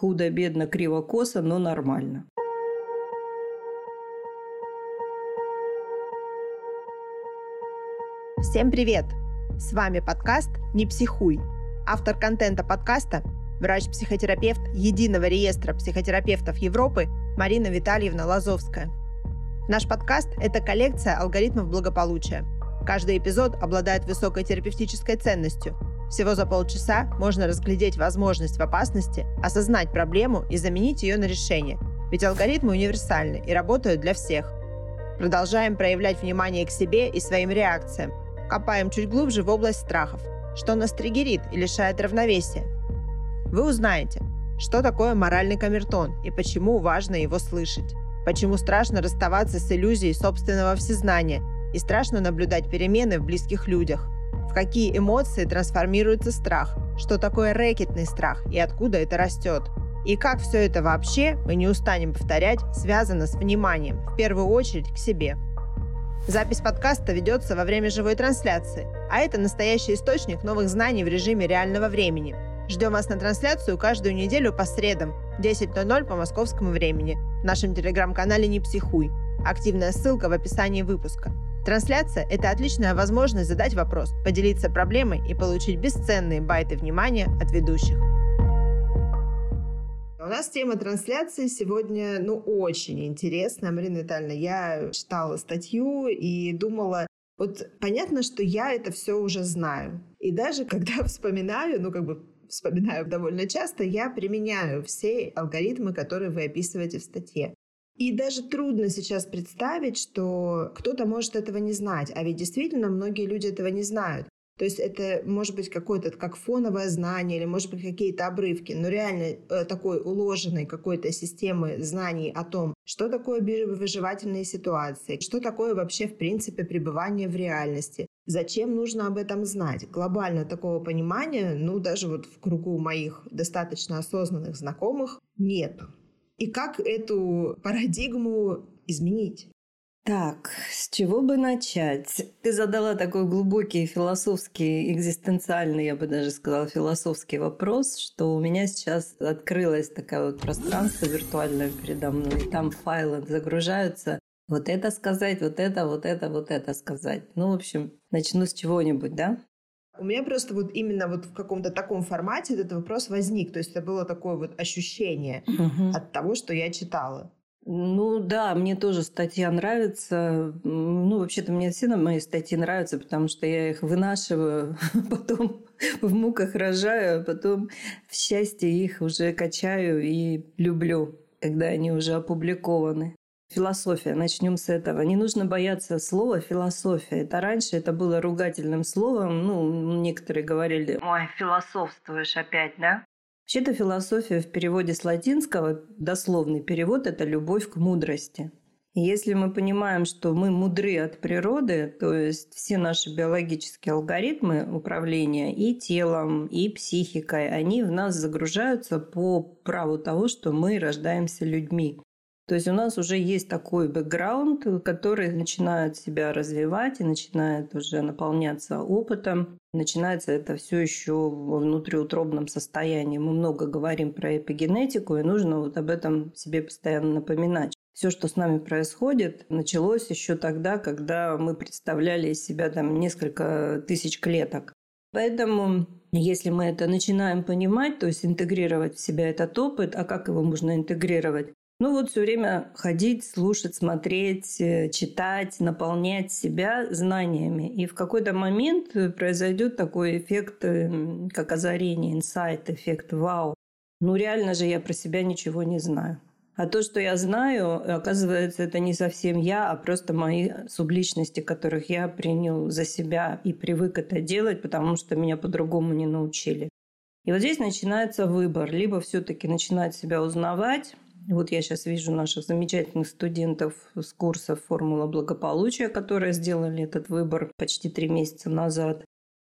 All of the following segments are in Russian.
Худо-бедно, криво-косо, но нормально. Всем привет! С вами подкаст «Не психуй». Автор контента подкаста – врач-психотерапевт Единого реестра психотерапевтов Европы Марина Витальевна Лазовская. Наш подкаст – это коллекция алгоритмов благополучия. Каждый эпизод обладает высокой терапевтической ценностью. Всего за полчаса можно разглядеть возможность в опасности, осознать проблему и заменить ее на решение. Ведь алгоритмы универсальны и работают для всех. Продолжаем проявлять внимание к себе и своим реакциям – Копаем чуть глубже в область страхов. Что нас триггерит и лишает равновесия? Вы узнаете, что такое моральный камертон и почему важно его слышать. Почему страшно расставаться с иллюзией собственного всезнания и страшно наблюдать перемены в близких людях. Какие эмоции трансформируется страх, что такое рэкетный страх и откуда это растет. И как все это вообще, мы не устанем повторять, связано с вниманием, в первую очередь к себе – Запись подкаста ведется во время живой трансляции, а это настоящий источник новых знаний в режиме реального времени. Ждем вас на трансляцию каждую неделю по средам 10.00 по московскому времени в нашем телеграм-канале «Не психуй». Активная ссылка в описании выпуска. Трансляция – это отличная возможность задать вопрос, поделиться проблемой и получить бесценные байты внимания от ведущих. У нас тема трансляции сегодня, ну, очень интересная, Марина Витальевна. Я читала статью и думала, вот понятно, что я это все уже знаю. И даже когда вспоминаю, ну, как бы вспоминаю довольно часто, я применяю все алгоритмы, которые вы описываете в статье. И даже трудно сейчас представить, что кто-то может этого не знать. А ведь действительно многие люди этого не знают. То есть это может быть какое-то как фоновое знание или может быть какие-то обрывки, но реально э, такой уложенной какой-то системы знаний о том, что такое выживательные ситуации, что такое вообще в принципе пребывание в реальности, зачем нужно об этом знать. Глобально такого понимания, ну даже вот в кругу моих достаточно осознанных знакомых нет. И как эту парадигму изменить? Так, с чего бы начать? Ты задала такой глубокий философский, экзистенциальный, я бы даже сказала, философский вопрос, что у меня сейчас открылось такое вот пространство виртуальное передо мной, там файлы загружаются. Вот это сказать, вот это, вот это, вот это сказать. Ну, в общем, начну с чего-нибудь, да? У меня просто вот именно вот в каком-то таком формате этот вопрос возник. То есть это было такое вот ощущение угу. от того, что я читала. Ну да, мне тоже статья нравится. Ну, вообще-то мне все мои статьи нравятся, потому что я их вынашиваю, потом в муках рожаю, а потом в счастье их уже качаю и люблю, когда они уже опубликованы. Философия, начнем с этого. Не нужно бояться слова философия. Это раньше это было ругательным словом. Ну, некоторые говорили, ой, философствуешь опять, да? Вообще-то философия в переводе с латинского, дословный перевод – это любовь к мудрости. И если мы понимаем, что мы мудры от природы, то есть все наши биологические алгоритмы управления и телом, и психикой, они в нас загружаются по праву того, что мы рождаемся людьми. То есть у нас уже есть такой бэкграунд, который начинает себя развивать и начинает уже наполняться опытом. Начинается это все еще во внутриутробном состоянии. Мы много говорим про эпигенетику, и нужно вот об этом себе постоянно напоминать. Все, что с нами происходит, началось еще тогда, когда мы представляли из себя там несколько тысяч клеток. Поэтому если мы это начинаем понимать, то есть интегрировать в себя этот опыт, а как его можно интегрировать? Ну вот все время ходить, слушать, смотреть, э, читать, наполнять себя знаниями. И в какой-то момент э, произойдет такой эффект, э, как озарение, инсайт, эффект вау. Ну реально же я про себя ничего не знаю. А то, что я знаю, оказывается, это не совсем я, а просто мои субличности, которых я принял за себя и привык это делать, потому что меня по-другому не научили. И вот здесь начинается выбор. Либо все-таки начинать себя узнавать, вот я сейчас вижу наших замечательных студентов с курса «Формула благополучия», которые сделали этот выбор почти три месяца назад.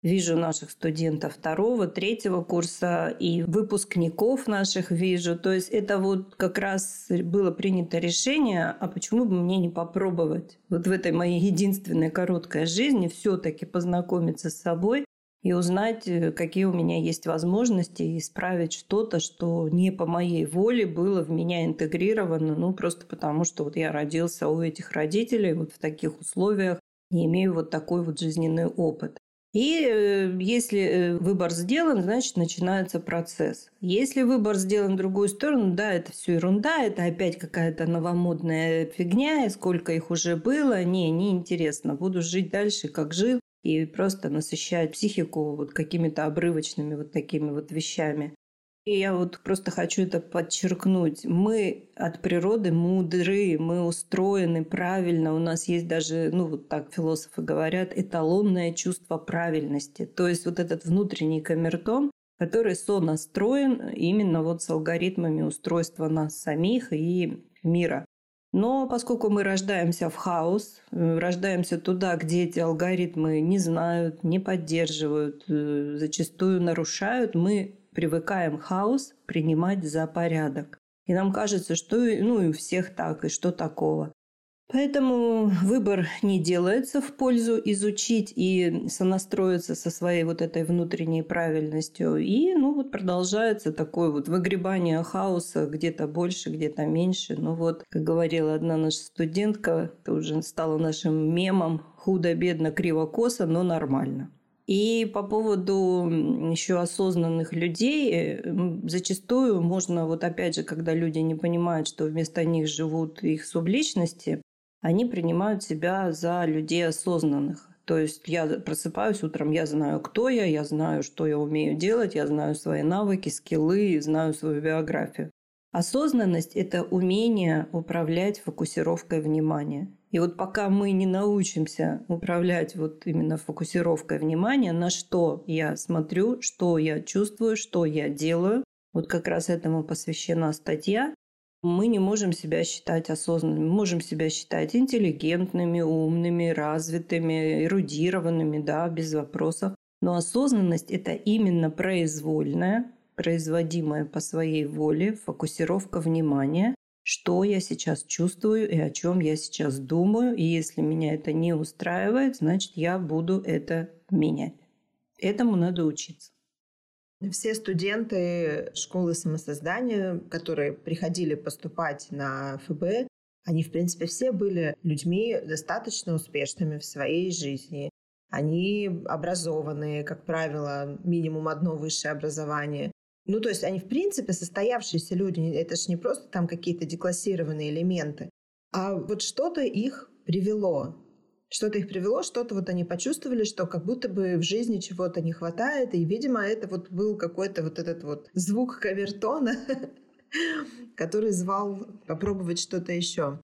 Вижу наших студентов второго, третьего курса и выпускников наших вижу. То есть это вот как раз было принято решение, а почему бы мне не попробовать вот в этой моей единственной короткой жизни все-таки познакомиться с собой, и узнать, э, какие у меня есть возможности, и исправить что-то, что не по моей воле было в меня интегрировано, ну, просто потому что вот я родился у этих родителей вот в таких условиях и имею вот такой вот жизненный опыт. И э, если э, выбор сделан, значит, начинается процесс. Если выбор сделан в другую сторону, да, это все ерунда, это опять какая-то новомодная фигня, и сколько их уже было, не, не интересно. Буду жить дальше, как жил, и просто насыщать психику вот какими-то обрывочными вот такими вот вещами. И я вот просто хочу это подчеркнуть. Мы от природы мудры, мы устроены правильно. У нас есть даже, ну вот так философы говорят, эталонное чувство правильности. То есть вот этот внутренний камертон, который сонастроен именно вот с алгоритмами устройства нас самих и мира. Но поскольку мы рождаемся в хаос, э, рождаемся туда, где эти алгоритмы не знают, не поддерживают, э, зачастую нарушают, мы привыкаем хаос принимать за порядок. И нам кажется, что ну, и у всех так, и что такого. Поэтому выбор не делается в пользу изучить и сонастроиться со своей вот этой внутренней правильностью. И ну вот продолжается такое вот выгребание хаоса где-то больше, где-то меньше. Ну вот, как говорила одна наша студентка, это уже стало нашим мемом, худо-бедно, криво-косо, но нормально. И по поводу еще осознанных людей, э, зачастую можно, вот опять же, когда люди не понимают, что вместо них живут их субличности, они принимают себя за людей осознанных. То есть я просыпаюсь утром, я знаю, кто я, я знаю, что я умею делать, я знаю свои навыки, скиллы, знаю свою биографию. Осознанность – это умение управлять фокусировкой внимания. И вот пока мы не научимся управлять вот именно фокусировкой внимания, на что я смотрю, что я чувствую, что я делаю, вот как раз этому посвящена статья, мы не можем себя считать осознанными. Мы можем себя считать интеллигентными, умными, развитыми, эрудированными, да, без вопросов. Но осознанность – это именно произвольная, производимая по своей воле фокусировка внимания что я сейчас чувствую и о чем я сейчас думаю. И если меня это не устраивает, значит, я буду это менять. Этому надо учиться. Все студенты школы самосоздания, которые приходили поступать на ФБ, они, в принципе, все были людьми достаточно успешными в своей жизни. Они образованные, как правило, минимум одно высшее образование. Ну, то есть они, в принципе, состоявшиеся люди. Это же не просто там какие-то деклассированные элементы. А вот что-то их привело. Что-то их привело, что-то вот они почувствовали, что как будто бы в жизни чего-то не хватает. И, видимо, это вот был какой-то вот этот вот звук кавертона, который звал попробовать что-то еще.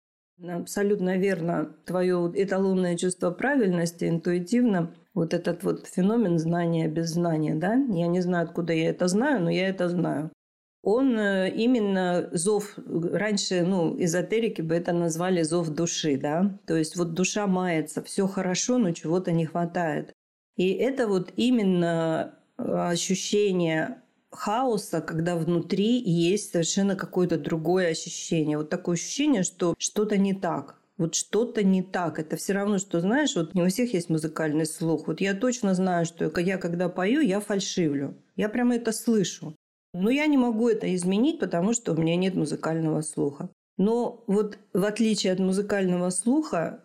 Абсолютно верно. Твое эталонное чувство правильности интуитивно вот этот вот феномен знания без знания, да? Я не знаю, откуда я это знаю, но я это знаю. Он э, именно зов, раньше, ну, эзотерики бы это назвали зов души, да? То есть вот душа мается, все хорошо, но чего-то не хватает. И это вот именно э, ощущение хаоса, когда внутри есть совершенно какое-то другое ощущение. Вот такое ощущение, что что-то не так вот что-то не так. Это все равно, что, знаешь, вот не у всех есть музыкальный слух. Вот я точно знаю, что я когда пою, я фальшивлю. Я прямо это слышу. Но я не могу это изменить, потому что у меня нет музыкального слуха. Но вот в отличие от музыкального слуха,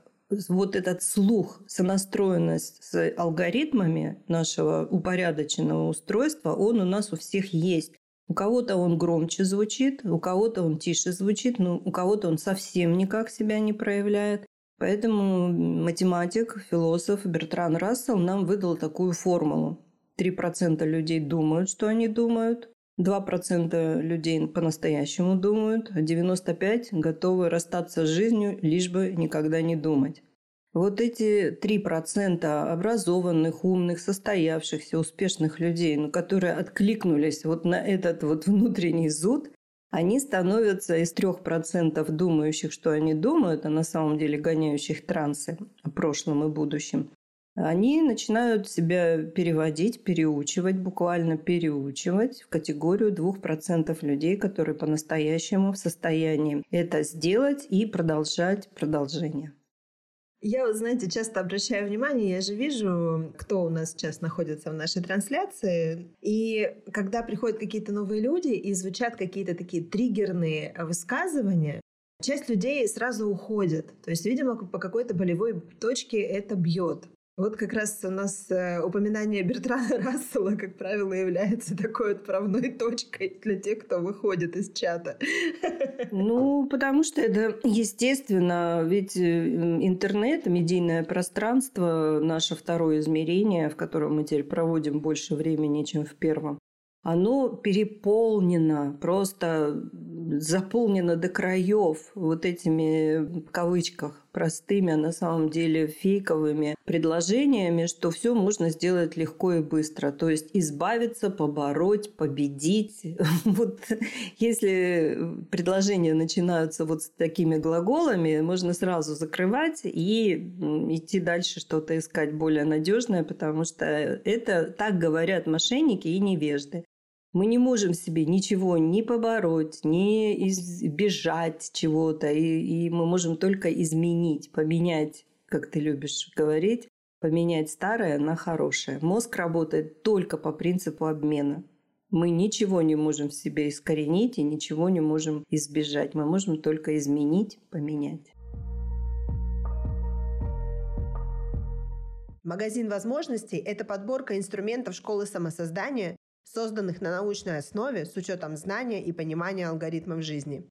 вот этот слух, сонастроенность с алгоритмами нашего упорядоченного устройства, он у нас у всех есть. У кого-то он громче звучит, у кого-то он тише звучит, но у кого-то он совсем никак себя не проявляет. Поэтому математик, философ Бертран Рассел нам выдал такую формулу. 3% людей думают, что они думают, 2% людей по-настоящему думают, а 95% готовы расстаться с жизнью, лишь бы никогда не думать. Вот эти 3% образованных, умных, состоявшихся, успешных людей, ну, которые откликнулись вот на этот вот внутренний зуд, они становятся из 3% думающих, что они думают, а на самом деле гоняющих трансы о прошлом и будущем, они начинают себя переводить, переучивать, буквально переучивать в категорию 2% людей, которые по-настоящему в состоянии это сделать и продолжать продолжение. Я, знаете, часто обращаю внимание, я же вижу, кто у нас сейчас находится в нашей трансляции. И когда приходят какие-то новые люди и звучат какие-то такие триггерные высказывания, часть людей сразу уходит. То есть, видимо, по какой-то болевой точке это бьет. Вот как раз у нас э, упоминание Бертрана Рассела, как правило, является такой отправной точкой для тех, кто выходит из чата. Ну, потому что это естественно, ведь э, интернет, медийное пространство, наше второе измерение, в котором мы теперь проводим больше времени, чем в первом, оно переполнено, просто заполнено до краев вот этими, в кавычках, простыми, а на самом деле фейковыми предложениями, что все можно сделать легко и быстро. То есть избавиться, побороть, победить. Вот если предложения начинаются вот с такими глаголами, можно сразу закрывать и идти дальше что-то искать более надежное, потому что это так говорят мошенники и невежды. Мы не можем себе ничего не побороть, не избежать чего-то, и, и мы можем только изменить, поменять, как ты любишь говорить, поменять старое на хорошее. Мозг работает только по принципу обмена. Мы ничего не можем в себе искоренить и ничего не можем избежать. Мы можем только изменить, поменять. Магазин возможностей – это подборка инструментов школы самосоздания, созданных на научной основе с учетом знания и понимания алгоритмов жизни.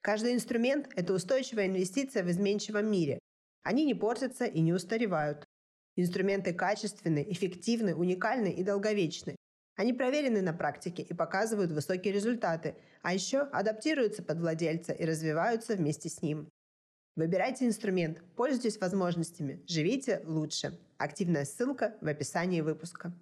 Каждый инструмент – это устойчивая инвестиция в изменчивом мире. Они не портятся и не устаревают. Инструменты качественны, эффективны, уникальны и долговечны. Они проверены на практике и показывают высокие результаты, а еще адаптируются под владельца и развиваются вместе с ним. Выбирайте инструмент, пользуйтесь возможностями, живите лучше. Активная ссылка в описании выпуска.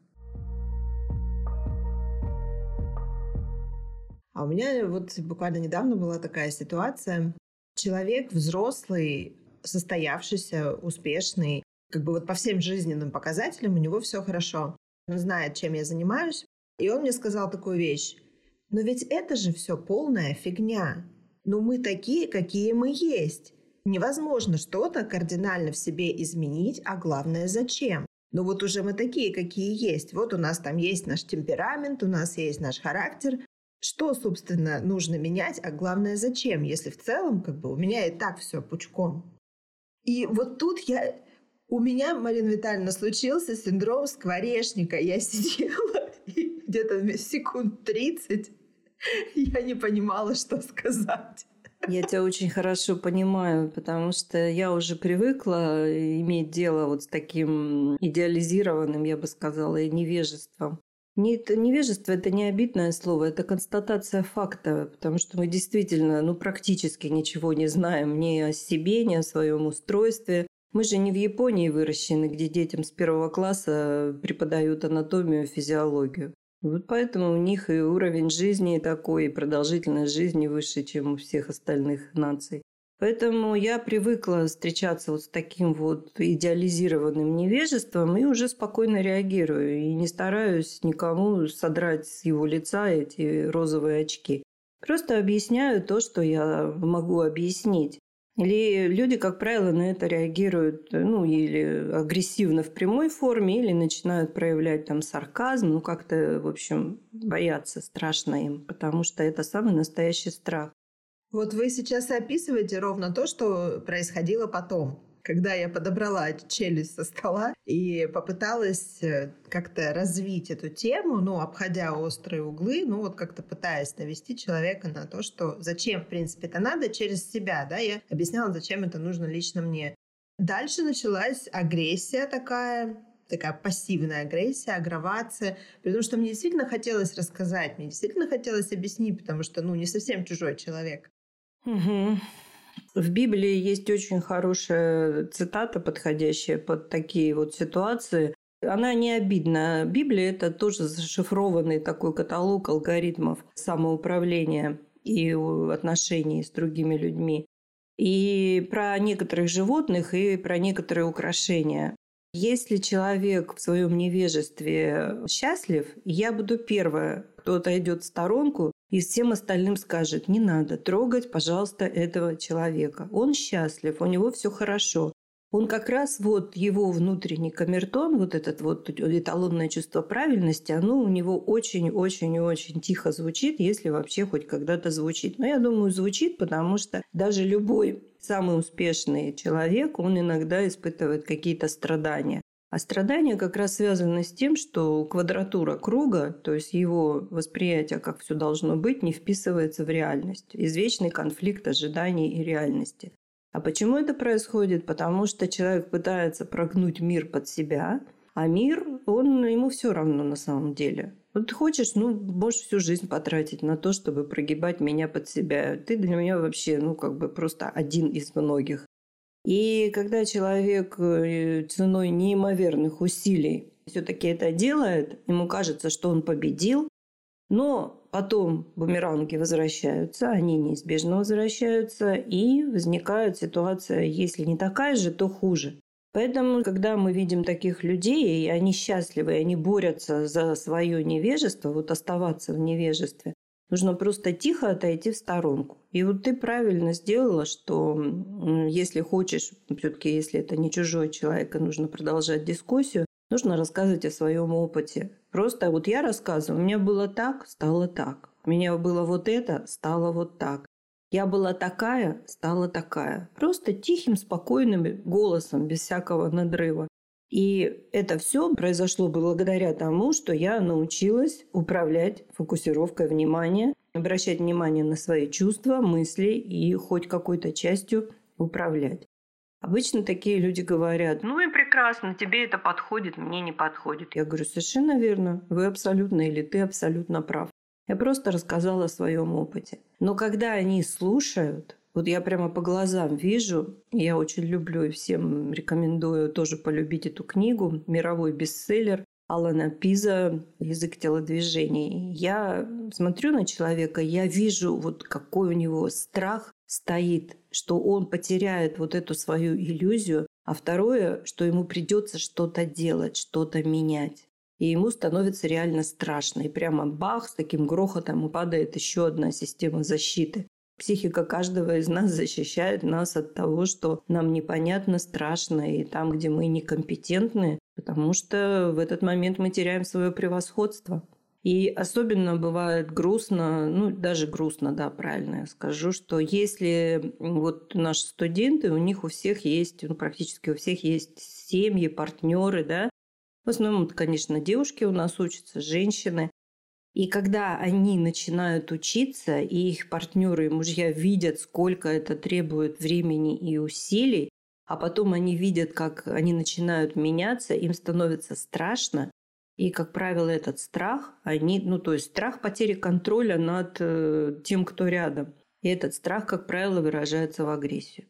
А у меня вот буквально недавно была такая ситуация. Человек взрослый, состоявшийся, успешный, как бы вот по всем жизненным показателям у него все хорошо. Он знает, чем я занимаюсь. И он мне сказал такую вещь. Но ведь это же все полная фигня. Ну мы такие, какие мы есть. Невозможно что-то кардинально в себе изменить, а главное зачем. Но вот уже мы такие, какие есть. Вот у нас там есть наш темперамент, у нас есть наш характер, что, собственно, нужно менять, а главное, зачем, если в целом как бы у меня и так все пучком. И вот тут я... У меня, Марина Витальевна, случился синдром скворечника. Я сидела где-то секунд 30 я не понимала, что сказать. Я тебя очень хорошо понимаю, потому что я уже привыкла иметь дело вот с таким идеализированным, я бы сказала, невежеством. Нет, невежество – это не обидное слово, это констатация факта, потому что мы действительно ну, практически ничего не знаем ни о себе, ни о своем устройстве. Мы же не в Японии выращены, где детям с первого класса преподают анатомию, физиологию. Вот поэтому у них и уровень жизни такой, и продолжительность жизни выше, чем у всех остальных наций. Поэтому я привыкла встречаться вот с таким вот идеализированным невежеством и уже спокойно реагирую. И не стараюсь никому содрать с его лица эти розовые очки. Просто объясняю то, что я могу объяснить. Или люди, как правило, на это реагируют, ну, или агрессивно в прямой форме, или начинают проявлять там сарказм, ну, как-то, в общем, бояться страшно им, потому что это самый настоящий страх. Вот вы сейчас описываете ровно то, что происходило потом когда я подобрала челюсть со стола и попыталась э, как-то развить эту тему, ну, обходя острые углы, ну, вот как-то пытаясь навести человека на то, что зачем, в принципе, это надо через себя, да, я объясняла, зачем это нужно лично мне. Дальше началась агрессия такая, такая пассивная агрессия, агровация, потому что мне действительно хотелось рассказать, мне действительно хотелось объяснить, потому что, ну, не совсем чужой человек. Угу. В Библии есть очень хорошая цитата, подходящая под такие вот ситуации. Она не обидна. Библия – это тоже зашифрованный такой каталог алгоритмов самоуправления и отношений с другими людьми. И про некоторых животных, и про некоторые украшения. Если человек в своем невежестве счастлив, я буду первая, кто отойдет в сторонку и всем остальным скажет, не надо трогать, пожалуйста, этого человека. Он счастлив, у него все хорошо. он как раз вот его внутренний камертон, вот этот вот эталонное чувство правильности, оно у него очень-очень-очень тихо звучит, если вообще хоть когда-то звучит. Но я думаю, звучит, потому что даже любой самый успешный человек, он иногда испытывает какие-то страдания. А страдания как раз связаны с тем, что квадратура круга, то есть его восприятие, как все должно быть, не вписывается в реальность. Извечный конфликт ожиданий и реальности. А почему это происходит? Потому что человек пытается прогнуть мир под себя, а мир, он ему все равно на самом деле. Вот ты хочешь, ну, можешь всю жизнь потратить на то, чтобы прогибать меня под себя. Ты для меня вообще, ну, как бы просто один из многих. И когда человек э, ценой неимоверных усилий все-таки это делает, ему кажется, что он победил, но потом бумеранги возвращаются, они неизбежно возвращаются, и возникает ситуация, если не такая же, то хуже. Поэтому, когда мы видим таких людей, и они счастливы, и они борются за свое невежество, вот оставаться в невежестве, нужно просто тихо отойти в сторонку. И вот ты правильно сделала, что если хочешь, все-таки если это не чужой человек, и нужно продолжать дискуссию, нужно рассказывать о своем опыте. Просто вот я рассказываю, у меня было так, стало так. У меня было вот это, стало вот так. Я была такая, стала такая. Просто тихим, спокойным голосом, без всякого надрыва. И это все произошло благодаря тому, что я научилась управлять фокусировкой внимания, обращать внимание на свои чувства, мысли и хоть какой-то частью управлять. Обычно такие люди говорят, ну и прекрасно, тебе это подходит, мне не подходит. Я говорю, совершенно верно, вы абсолютно или ты абсолютно прав. Я просто рассказала о своем опыте. Но когда они слушают, вот я прямо по глазам вижу, я очень люблю и всем рекомендую тоже полюбить эту книгу, мировой бестселлер Алана Пиза «Язык телодвижений». Я смотрю на человека, я вижу, вот какой у него страх стоит, что он потеряет вот эту свою иллюзию, а второе, что ему придется что-то делать, что-то менять. И ему становится реально страшно. И прямо бах, с таким грохотом падает еще одна система защиты. Психика каждого из нас защищает нас от того, что нам непонятно, страшно, и там, где мы некомпетентны, потому что в этот момент мы теряем свое превосходство. И особенно бывает грустно, ну даже грустно, да, правильно я скажу, что если вот наши студенты, у них у всех есть, ну практически у всех есть семьи, партнеры, да, в основном, конечно, девушки у нас учатся, женщины. И когда они начинают учиться, и их партнеры и мужья видят, сколько это требует времени и усилий, а потом они видят, как они начинают меняться, им становится страшно, и, как правило, этот страх, они, ну, то есть страх потери контроля над э, тем, кто рядом. И этот страх, как правило, выражается в агрессию.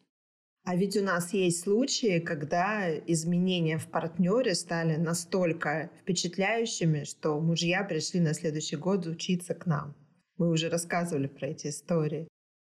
А ведь у нас есть случаи, когда изменения в партнере стали настолько впечатляющими, что мужья пришли на следующий год учиться к нам. Мы уже рассказывали про эти истории.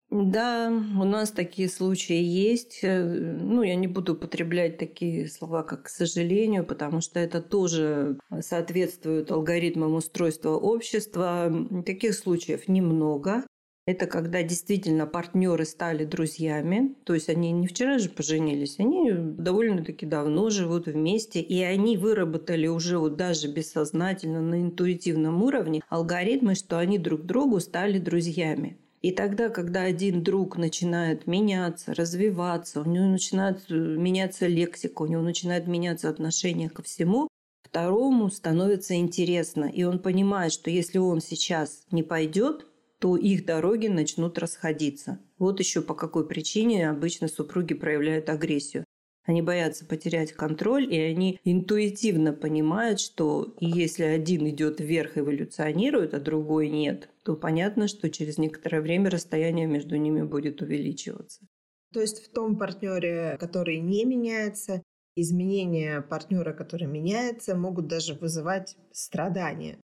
Да, у нас такие случаи есть. Э, ну, я не буду употреблять такие слова, как «к сожалению», потому что это тоже соответствует алгоритмам устройства общества. Таких случаев немного. Это когда действительно партнеры стали друзьями, то есть они не вчера же поженились, они довольно-таки давно живут вместе, и они выработали уже вот даже бессознательно на интуитивном уровне алгоритмы, что они друг другу стали друзьями. И тогда, когда один друг начинает меняться, развиваться, у него начинает э, меняться лексика, у него начинает меняться отношение ко всему, второму становится интересно. И он понимает, что если он сейчас не пойдет, то их дороги начнут расходиться. Вот еще по какой причине обычно супруги проявляют агрессию. Они боятся потерять контроль, и они интуитивно понимают, что если один идет вверх, эволюционирует, а другой нет, то понятно, что через некоторое время расстояние между ними будет увеличиваться. То есть в том партнере, который не меняется, изменения партнера, который меняется, могут даже вызывать страдания.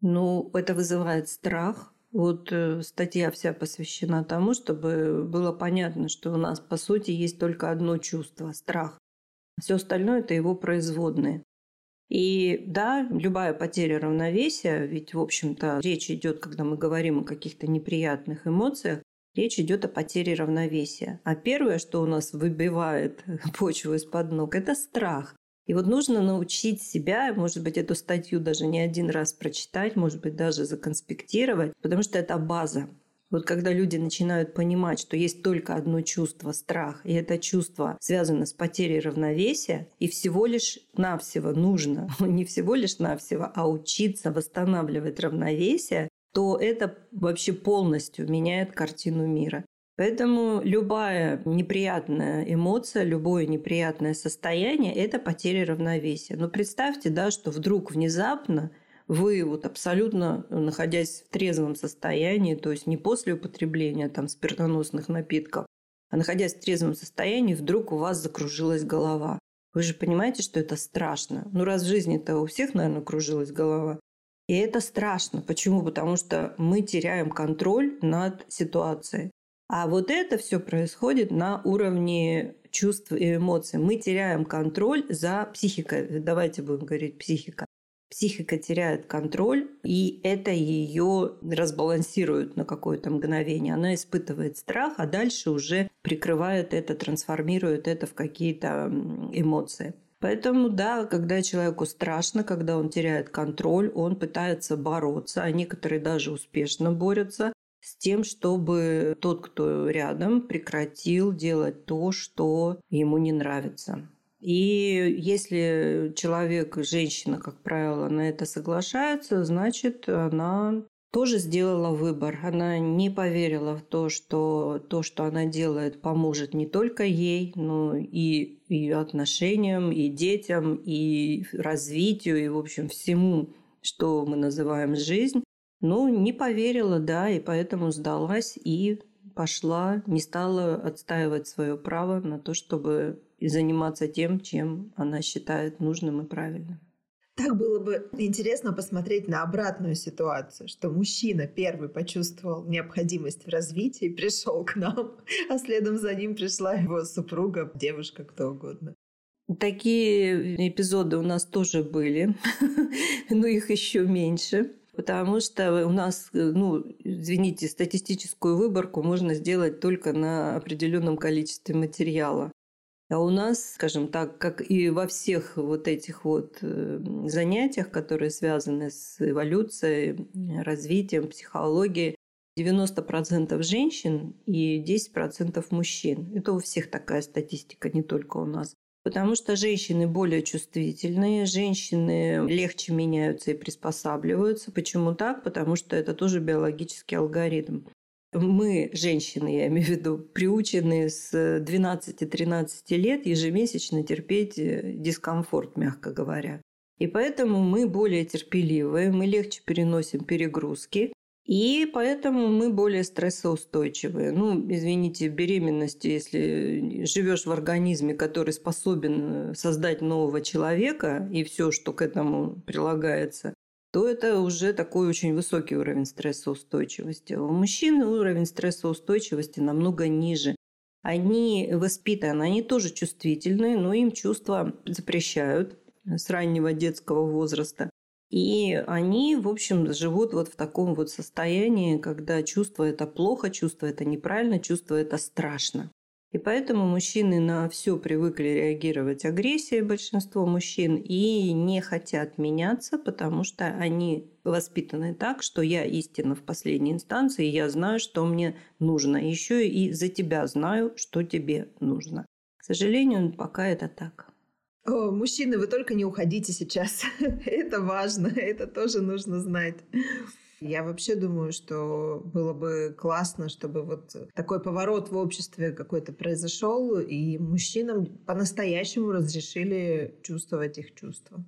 Ну, это вызывает страх, вот э, статья вся посвящена тому, чтобы было понятно, что у нас по сути есть только одно чувство – страх. Все остальное – это его производные. И да, любая потеря равновесия, ведь, в общем-то, речь идет, когда мы говорим о каких-то неприятных эмоциях, речь идет о потере равновесия. А первое, что у нас выбивает почву из-под ног, это страх. И вот нужно научить себя, может быть, эту статью даже не один раз прочитать, может быть, даже законспектировать, потому что это база. Вот когда люди начинают понимать, что есть только одно чувство – страх, и это чувство связано с потерей равновесия, и всего лишь навсего нужно, не всего лишь навсего, а учиться восстанавливать равновесие, то это вообще полностью меняет картину мира. Поэтому любая неприятная эмоция, любое неприятное состояние – это потеря равновесия. Но представьте, да, что вдруг внезапно вы вот абсолютно находясь в трезвом состоянии, то есть не после употребления там спиртоносных напитков, а находясь в трезвом состоянии, вдруг у вас закружилась голова. Вы же понимаете, что это страшно. Ну, раз в жизни-то у всех, наверное, кружилась голова. И это страшно. Почему? Потому что мы теряем контроль над ситуацией. А вот это все происходит на уровне чувств и эмоций. Мы теряем контроль за психикой. Давайте будем говорить психика. Психика теряет контроль, и это ее разбалансирует на какое-то мгновение. Она испытывает страх, а дальше уже прикрывает это, трансформирует это в какие-то эмоции. Поэтому, да, когда человеку страшно, когда он теряет контроль, он пытается бороться, а некоторые даже успешно борются с тем, чтобы тот, кто рядом, прекратил делать то, что ему не нравится. И если человек, женщина, как правило, на это соглашается, значит, она тоже сделала выбор. Она не поверила в то, что то, что она делает, поможет не только ей, но и ее отношениям, и детям, и развитию, и, в общем, всему, что мы называем жизнь. Но не поверила, да, и поэтому сдалась и пошла, не стала отстаивать свое право на то, чтобы заниматься тем, чем она считает нужным и правильным. Так было бы интересно посмотреть на обратную ситуацию, что мужчина первый почувствовал необходимость в развитии, пришел к нам, а следом за ним пришла его супруга, девушка, кто угодно. Такие эпизоды у нас тоже были, но их еще меньше. Потому что у нас, ну, извините, статистическую выборку можно сделать только на определенном количестве материала. А у нас, скажем так, как и во всех вот этих вот э, занятиях, которые связаны с эволюцией, развитием, психологией, 90% женщин и 10% мужчин. Это у всех такая статистика, не только у нас. Потому что женщины более чувствительные, женщины легче меняются и приспосабливаются. Почему так? Потому что это тоже биологический алгоритм мы, женщины, я имею в виду, приучены с 12-13 лет ежемесячно терпеть э, дискомфорт, мягко говоря. И поэтому мы более терпеливые, мы легче переносим перегрузки, и поэтому мы более стрессоустойчивые. Ну, извините, беременность, если живешь в организме, который способен создать нового человека и все, что к этому прилагается, то это уже такой очень высокий уровень стрессоустойчивости. У мужчин уровень стрессоустойчивости намного ниже. Они воспитаны, они тоже чувствительные, но им чувства запрещают с раннего детского возраста. И они, в общем, живут вот в таком вот состоянии, когда чувство это плохо, чувство это неправильно, чувство это страшно. И поэтому мужчины на все привыкли реагировать агрессией, большинство мужчин, и не хотят меняться, потому что они воспитаны так, что я истина в последней инстанции, я знаю, что мне нужно. Еще и за тебя знаю, что тебе нужно. К сожалению, пока это так. О, мужчины, вы только не уходите сейчас. это важно, это тоже нужно знать. Я вообще думаю, что было бы классно, чтобы вот такой поворот в обществе какой-то произошел, и мужчинам по-настоящему разрешили чувствовать их чувства.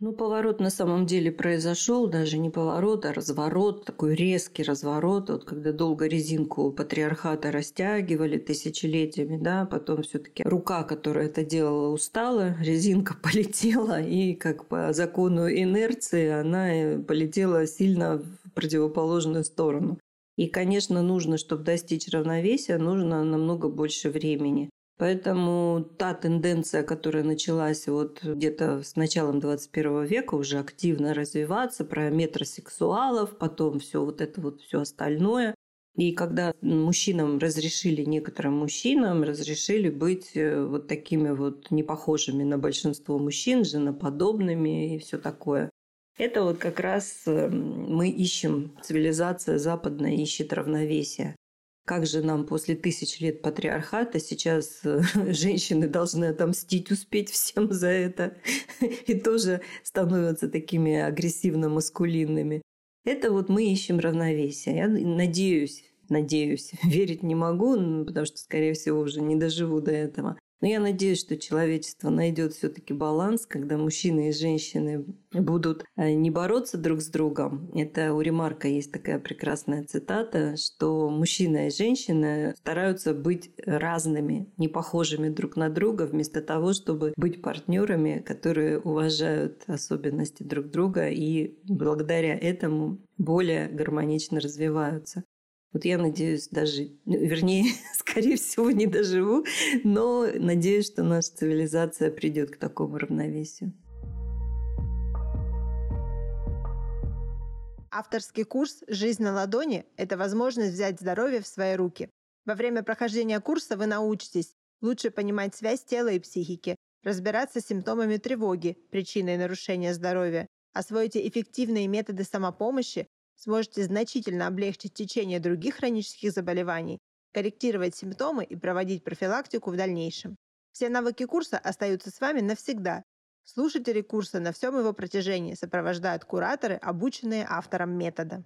Ну, поворот на самом деле произошел, даже не поворот, а разворот, такой резкий разворот, вот когда долго резинку патриархата растягивали тысячелетиями, да, потом все-таки рука, которая это делала, устала, резинка полетела, и как по закону инерции она полетела сильно в противоположную сторону. И, конечно, нужно, чтобы достичь равновесия, нужно намного больше времени. Поэтому та тенденция, которая началась вот где-то с началом 21 века, уже активно развиваться, про метросексуалов, потом все вот это вот все остальное, И когда мужчинам разрешили, некоторым мужчинам разрешили быть э, вот такими вот непохожими на большинство мужчин, женоподобными и все такое. Это вот как раз эм, мы ищем, цивилизация западная ищет равновесие. Как же нам после тысяч лет патриархата сейчас э, женщины должны отомстить, успеть всем за это и тоже становятся такими агрессивно-маскулинными. Это вот мы ищем равновесие. Я надеюсь, надеюсь, верить не могу, потому что, скорее всего, уже не доживу до этого. Но я надеюсь, что человечество найдет все-таки баланс, когда мужчины и женщины будут э, не бороться друг с другом. Это у Ремарка есть такая прекрасная цитата, что мужчина и женщина стараются быть разными, не похожими друг на друга, вместо того, чтобы быть партнерами, которые уважают особенности друг друга и благодаря этому более гармонично развиваются. Вот я надеюсь даже, ну, вернее, скорее всего, не доживу, но надеюсь, что наша цивилизация придет к такому равновесию. Авторский курс «Жизнь на ладони» – это возможность взять здоровье в свои руки. Во время прохождения курса вы научитесь лучше понимать связь тела и психики, разбираться с симптомами тревоги, причиной нарушения здоровья, освоите эффективные методы самопомощи сможете значительно облегчить течение других хронических заболеваний, корректировать симптомы и проводить профилактику в дальнейшем. Все навыки курса остаются с вами навсегда. Слушатели курса на всем его протяжении сопровождают кураторы, обученные автором метода.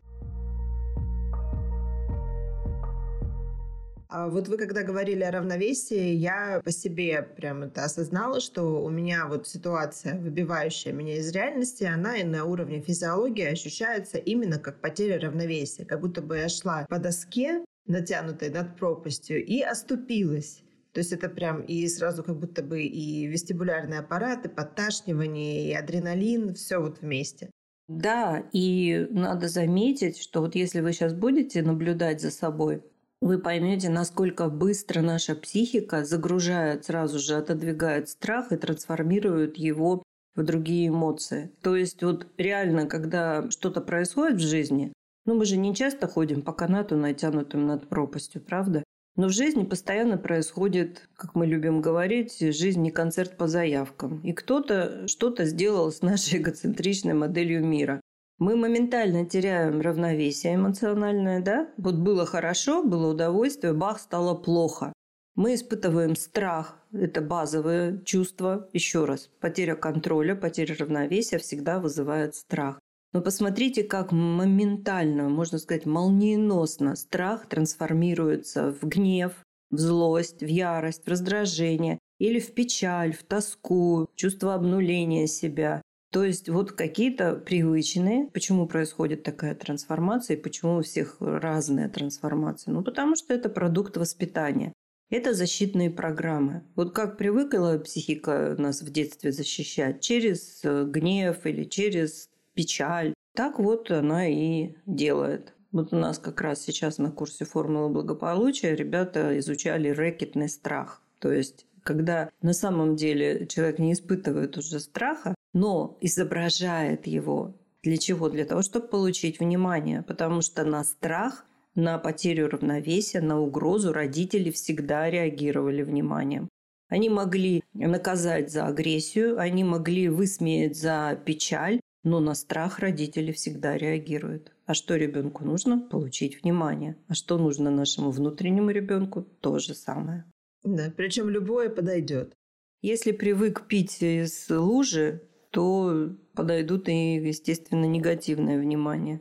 Вот вы когда говорили о равновесии, я по себе прям это осознала, что у меня вот ситуация, выбивающая меня из реальности, она и на уровне физиологии ощущается именно как потеря равновесия. Как будто бы я шла по доске, натянутой над пропастью, и оступилась. То есть это прям и сразу как будто бы и вестибулярный аппарат, и подташнивание, и адреналин, все вот вместе. Да, и надо заметить, что вот если вы сейчас будете наблюдать за собой, вы поймете, насколько быстро наша психика загружает, сразу же отодвигает страх и трансформирует его в другие эмоции. То есть вот реально, когда что-то происходит в жизни, ну мы же не часто ходим по канату, натянутым над пропастью, правда? Но в жизни постоянно происходит, как мы любим говорить, жизнь не концерт по заявкам. И кто-то что-то сделал с нашей эгоцентричной моделью мира мы моментально теряем равновесие эмоциональное, да? Вот было хорошо, было удовольствие, бах, стало плохо. Мы испытываем страх, это базовое чувство. Еще раз, потеря контроля, потеря равновесия всегда вызывает страх. Но посмотрите, как моментально, можно сказать, молниеносно страх трансформируется в гнев, в злость, в ярость, в раздражение или в печаль, в тоску, чувство обнуления себя. То есть вот какие-то привычные, почему происходит такая трансформация почему у всех разная трансформация? Ну, потому что это продукт воспитания. Это защитные программы. Вот как привыкла психика нас в детстве защищать через э, гнев или через печаль, так вот она и делает. Вот у нас как раз сейчас на курсе формулы благополучия ребята изучали рэкетный страх. То есть когда на самом деле человек не испытывает уже страха, но изображает его. Для чего? Для того, чтобы получить внимание. Потому что на страх, на потерю равновесия, на угрозу родители всегда реагировали вниманием. Они могли наказать за агрессию, они могли высмеять за печаль, но на страх родители всегда реагируют. А что ребенку нужно? Получить внимание. А что нужно нашему внутреннему ребенку? То же самое. Да, причем любое подойдет. Если привык пить из лужи, то подойдут и, естественно, негативное внимание.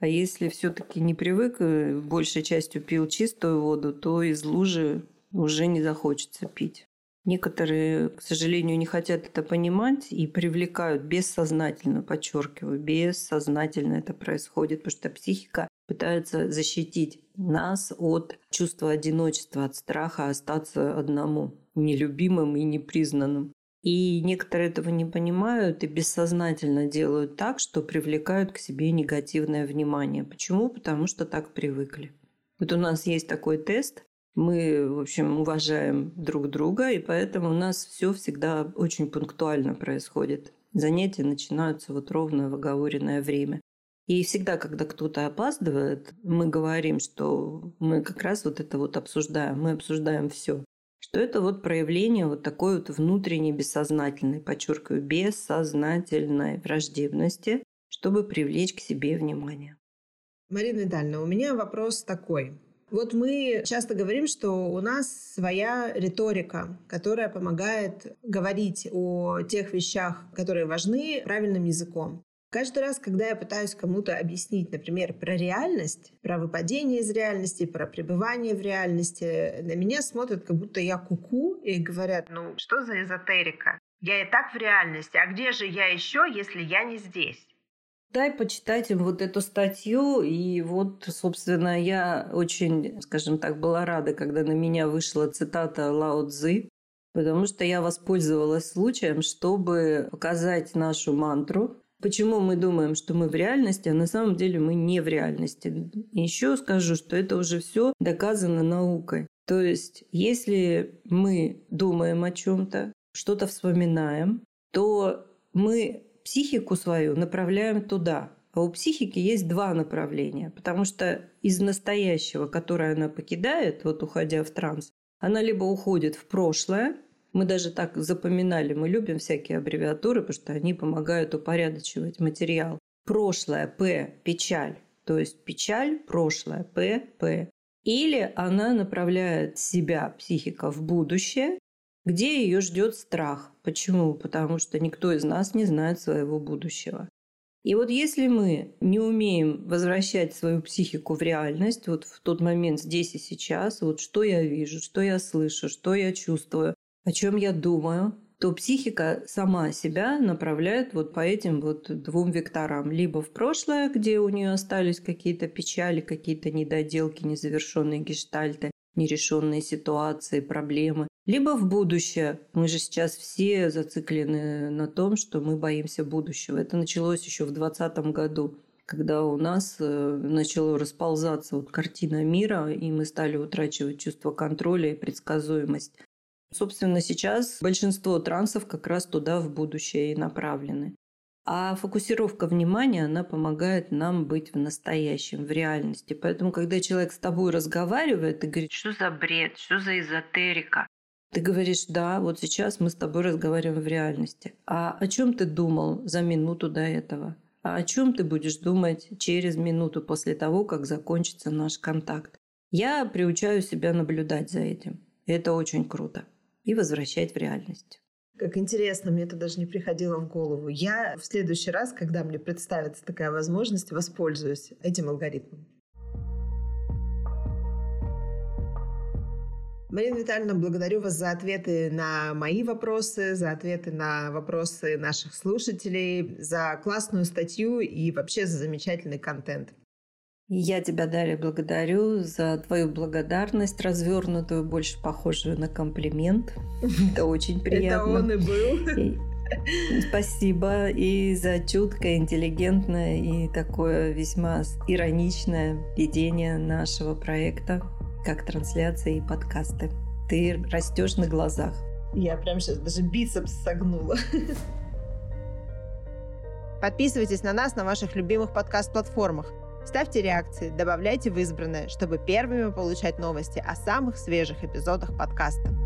А если все-таки не привык, э, большей частью пил чистую воду, то из лужи уже не захочется пить. Некоторые, к сожалению, не хотят это понимать и привлекают бессознательно, подчеркиваю, бессознательно это происходит, потому что психика пытается защитить нас от чувства одиночества, от страха остаться одному, нелюбимым и непризнанным. И некоторые этого не понимают и бессознательно делают так, что привлекают к себе негативное внимание. Почему? Потому что так привыкли. Вот у нас есть такой тест. Мы, в общем, уважаем друг друга, и поэтому у нас все всегда очень пунктуально происходит. Занятия начинаются вот ровно в оговоренное время. И всегда, когда кто-то опаздывает, мы говорим, что мы как раз вот это вот обсуждаем, мы обсуждаем все. Что это вот проявление вот такой вот внутренней бессознательной, подчеркиваю, бессознательной враждебности, чтобы привлечь к себе внимание. Марина Витальевна, у меня вопрос такой. Вот мы часто говорим, что у нас своя риторика, которая помогает говорить о тех вещах, которые важны, правильным языком. Каждый раз, когда я пытаюсь кому-то объяснить, например, про реальность, про выпадение из реальности, про пребывание в реальности, на меня смотрят, как будто я куку, и говорят, ну что за эзотерика? Я и так в реальности, а где же я еще, если я не здесь? Дай почитать им вот эту статью. И вот, собственно, я очень, скажем так, была рада, когда на меня вышла цитата Лао Цзы, потому что я воспользовалась случаем, чтобы показать нашу мантру, почему мы думаем, что мы в реальности, а на самом деле мы не в реальности. Еще скажу, что это уже все доказано наукой. То есть, если мы думаем о чем-то, что-то вспоминаем, то мы психику свою направляем туда. А у психики есть два направления, потому что из настоящего, которое она покидает, вот уходя в транс, она либо уходит в прошлое, мы даже так запоминали, мы любим всякие аббревиатуры, потому что они помогают упорядочивать материал. Прошлое, П, печаль. То есть печаль, прошлое, П, П. Или она направляет себя, психика, в будущее, где ее ждет страх. Почему? Потому что никто из нас не знает своего будущего. И вот если мы не умеем возвращать свою психику в реальность, вот в тот момент здесь и сейчас, вот что я вижу, что я слышу, что я чувствую, о чем я думаю, то психика сама себя направляет вот по этим вот двум векторам. Либо в прошлое, где у нее остались какие-то печали, какие-то недоделки, незавершенные гештальты, нерешенные ситуации, проблемы, либо в будущее. Мы же сейчас все зациклены на том, что мы боимся будущего. Это началось еще в 2020 году когда у нас э, начало расползаться вот картина мира, и мы стали утрачивать чувство контроля и предсказуемость. Собственно, сейчас большинство трансов как раз туда в будущее и направлены. А фокусировка внимания, она помогает нам быть в настоящем, в реальности. Поэтому, когда человек с тобой разговаривает и говорит, что за бред, что за эзотерика, ты говоришь, да, вот сейчас мы с тобой разговариваем в реальности. А о чем ты думал за минуту до этого? А о чем ты будешь думать через минуту после того, как закончится наш контакт? Я приучаю себя наблюдать за этим. Это очень круто. И возвращать в реальность. Как интересно, мне это даже не приходило в голову. Я в следующий раз, когда мне представится такая возможность, воспользуюсь этим алгоритмом. Марина Витальевна, благодарю вас за ответы на мои вопросы, за ответы на вопросы наших слушателей, за классную статью и вообще за замечательный контент. Я тебя, Дарья, благодарю за твою благодарность, развернутую, больше похожую на комплимент. Это очень приятно. Это он и был. Спасибо и за чуткое, интеллигентное и такое весьма ироничное ведение нашего проекта, как трансляции и подкасты. Ты растешь на глазах. Я прям сейчас даже бицепс согнула. Подписывайтесь на нас на ваших любимых подкаст-платформах – Ставьте реакции, добавляйте в избранное, чтобы первыми получать новости о самых свежих эпизодах подкаста.